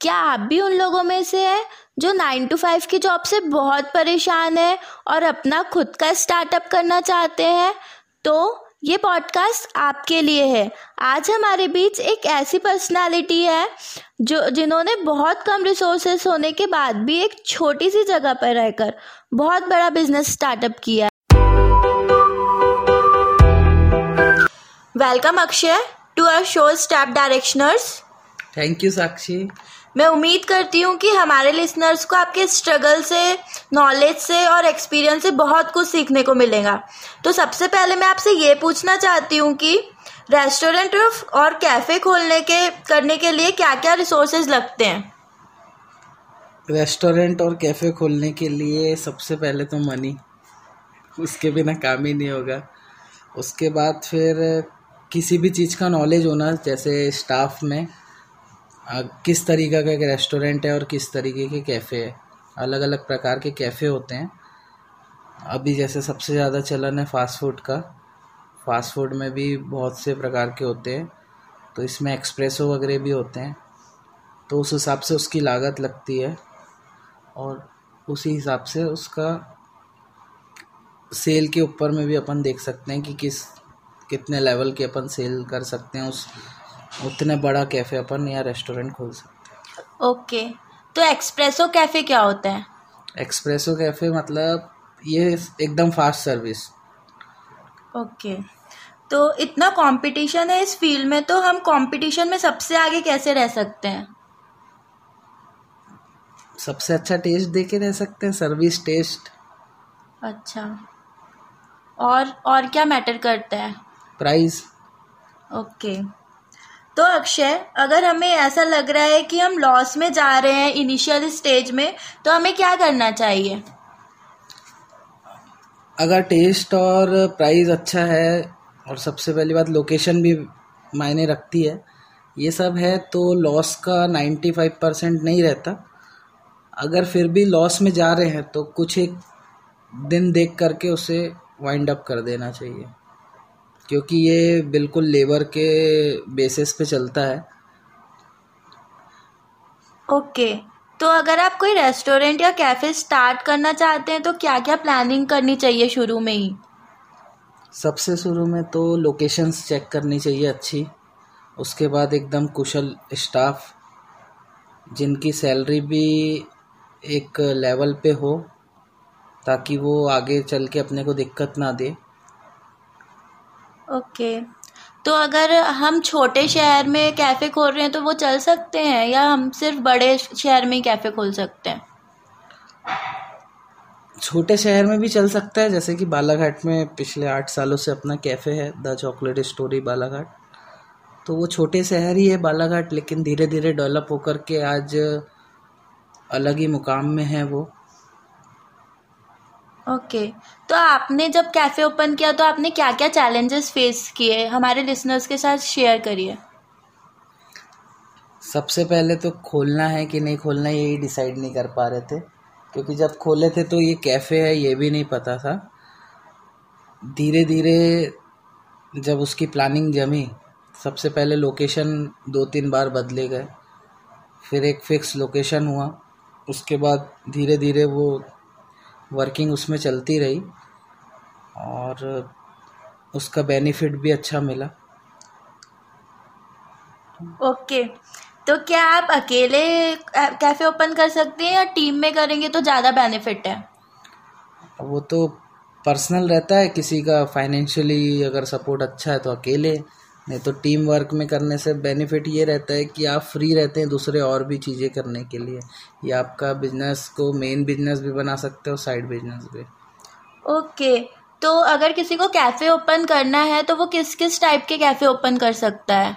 क्या आप भी उन लोगों में से हैं जो नाइन टू फाइव की जॉब से बहुत परेशान है और अपना खुद का स्टार्टअप करना चाहते हैं? तो ये पॉडकास्ट आपके लिए है। आज हमारे बीच एक ऐसी पर्सनालिटी है जो, जिन्होंने बहुत कम रिसोर्सेस होने के बाद भी एक छोटी सी जगह पर रहकर बहुत बड़ा बिज़नेस स्टार्टअप किया welcome Akshay to our show step directioners thank you Sakshi मैं उम्मीद करती हूँ कि हमारे लिसनर्स को आपके स्ट्रगल से नॉलेज से और एक्सपीरियंस से बहुत कुछ सीखने को मिलेगा। तो सबसे पहले मैं आपसे ये पूछना चाहती हूँ कि रेस्टोरेंट और कैफ़े खोलने के, करने के लिए क्या क्या रिसोर्सेज लगते हैं? रेस्टोरेंट और कैफ़े खोलने के लिए सबसे पहले तो मनी उसके बिना काम ही नहीं होगा। उसके बाद फिर किसी भी चीज़ का नॉलेज होना, जैसे स्टाफ में। किस तरीक़े का एक रेस्टोरेंट है और किस तरीके के कैफ़े है? अलग अलग प्रकार के कैफ़े होते हैं। अभी जैसे सबसे ज़्यादा चलन है फास्ट फ़ूड का। फास्ट फ़ूड में भी बहुत से प्रकार के होते हैं। तो इसमें एक्सप्रेसो वगैरह भी होते हैं। तो उस हिसाब से उसकी लागत लगती है। और उसी हिसाब से उसका सेल के ऊपर में भी अपन देख सकते हैं कि किस, कितने लेवल के अपन सेल कर सकते हैं उस उतने बड़ा कैफ़े अपन या रेस्टोरेंट खोल सकते ओके। तो एक्सप्रेसो कैफ़े क्या होता है? एक्सप्रेसो कैफ़े मतलब ये एकदम फास्ट सर्विस। ओके। तो इतना कंपटीशन है इस फ़ील्ड में तो हम कंपटीशन में सबसे आगे कैसे रह सकते हैं? सबसे अच्छा टेस्ट दे के रह सकते हैं सर्विस टेस्ट अच्छा। और और क्या मैटर करता है? Price okay. तो अक्षय, अगर हमें ऐसा लग रहा है कि हम लॉस में जा रहे हैं इनिशियल स्टेज में तो हमें क्या करना चाहिए? अगर टेस्ट और प्राइस अच्छा है और सबसे पहली बात लोकेशन भी मायने रखती है, ये सब है तो लॉस का नाइन्टी फाइव परसेंट नहीं रहता। अगर फिर भी लॉस में जा रहे हैं तो कुछ एक दिन देख करके उसे वाइंड अप कर देना चाहिए। क्योंकि ये बिल्कुल लेबर के बेसिस पे चलता है। ओके तो अगर आप कोई रेस्टोरेंट या कैफ़े स्टार्ट करना चाहते हैं तो क्या क्या प्लानिंग करनी चाहिए शुरू में ही? सबसे शुरू में तो लोकेशंस चेक करनी चाहिए अच्छी। उसके बाद एकदम कुशल स्टाफ जिनकी सैलरी भी एक लेवल पे हो ताकि वो आगे चल के अपने को दिक्कत ना दे। ओके। तो अगर हम छोटे शहर में कैफ़े खोल रहे हैं तो वो चल सकते हैं या हम सिर्फ़ बड़े शहर में ही कैफ़े खोल सकते हैं? छोटे शहर में भी चल सकता है, जैसे कि बालाघाट में पिछले आठ सालों से अपना कैफ़े है, द चॉकलेट स्टोरी बालाघाट। तो वो छोटे शहर ही है बालाघाट, लेकिन धीरे धीरे डेवलप होकर के आज अलग ही मुकाम में है वो। ओके। तो आपने जब कैफ़े ओपन किया तो आपने क्या क्या चैलेंजेस फेस किए? हमारे लिसनर्स के साथ शेयर करिए। सबसे पहले तो खोलना है कि नहीं खोलना यही डिसाइड नहीं कर पा रहे थे। क्योंकि जब खोले थे तो ये कैफ़े है, ये भी नहीं पता था। धीरे धीरे जब उसकी प्लानिंग जमी, सबसे पहले लोकेशन दो तीन बार बदले गए। फिर एक फिक्स लोकेशन हुआ। उसके बाद धीरे धीरे वो वर्किंग उसमें चलती रही और उसका बेनिफिट भी अच्छा मिला ओके okay. तो क्या आप अकेले कैफ़े ओपन कर सकते हैं या टीम में करेंगे तो ज़्यादा बेनिफिट है वो तो पर्सनल रहता है किसी का फाइनेंशियली अगर सपोर्ट अच्छा है तो अकेले नहीं तो टीम वर्क में करने से बेनिफिट ये रहता है कि आप फ्री रहते हैं दूसरे और भी चीज़ें करने के लिए। या आपका बिज़नेस को मेन बिज़नेस भी बना सकते हो साइड बिज़नेस भी। ओके okay, तो अगर किसी को कैफ़े ओपन करना है तो वो किस किस टाइप के कैफ़े ओपन कर सकता है?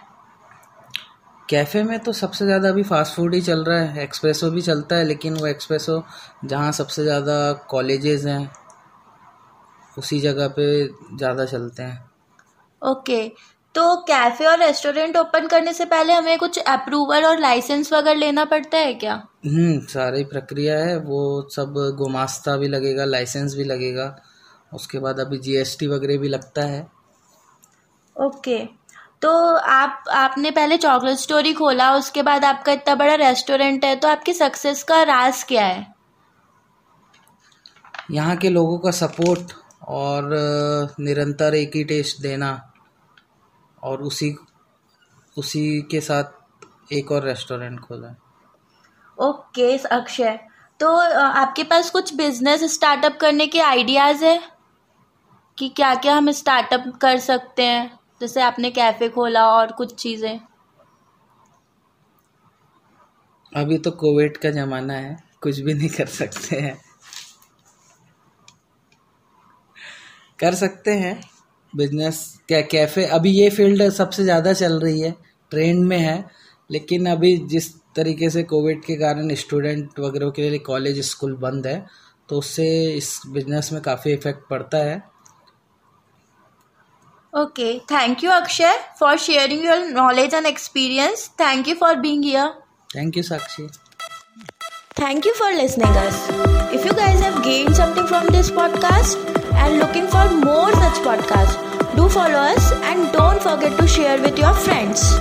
कैफ़े में तो सबसे ज़्यादा अभी फास्ट फ़ूड ही चल रहा है एक्सप्रेसो भी चलता है लेकिन वो एक्सप्रेसो जहाँ सबसे ज़्यादा कॉलेजेस हैं उसी जगह पे ज़्यादा चलते हैं। ओके तो कैफ़े और रेस्टोरेंट ओपन करने से पहले हमें कुछ अप्रूवल और लाइसेंस वगैरह लेना पड़ता है क्या? हम्म सारी प्रक्रिया है। वो सब गुमास्ता भी लगेगा लाइसेंस भी लगेगा। उसके बाद अभी जीएसटी वगैरह भी लगता है। ओके। तो आप आपने पहले चॉकलेट स्टोरी खोला उसके बाद आपका इतना बड़ा रेस्टोरेंट है तो आपकी सक्सेस का राज क्या है? यहाँ के लोगों का सपोर्ट और निरंतर एक ही टेस्ट देना। और उसी उसी के साथ एक और रेस्टोरेंट खोला ओके अक्षय। तो आपके पास कुछ बिज़नेस स्टार्टअप करने के आइडियाज़ है? कि क्या क्या हम स्टार्टअप कर सकते हैं? जैसे आपने कैफ़े खोला और कुछ चीज़ें। अभी तो कोविड का ज़माना है कुछ भी नहीं कर सकते हैं। कर सकते हैं बिज़नेस क्या कैफ़े अभी ये फ़ील्ड सबसे ज़्यादा चल रही है ट्रेंड में है लेकिन अभी जिस तरीके से कोविड के कारण स्टूडेंट वगैरह के लिए कॉलेज स्कूल बंद है तो उससे इस बिज़नेस में काफ़ी इफ़ेक्ट पड़ता है। Okay thank you Akshay for sharing your knowledge and experience thank you for being here thank you Sakshi Thank you for listening us. If you guys have gained something from this podcast and looking for more such podcasts, do follow us and don't forget to share with your friends.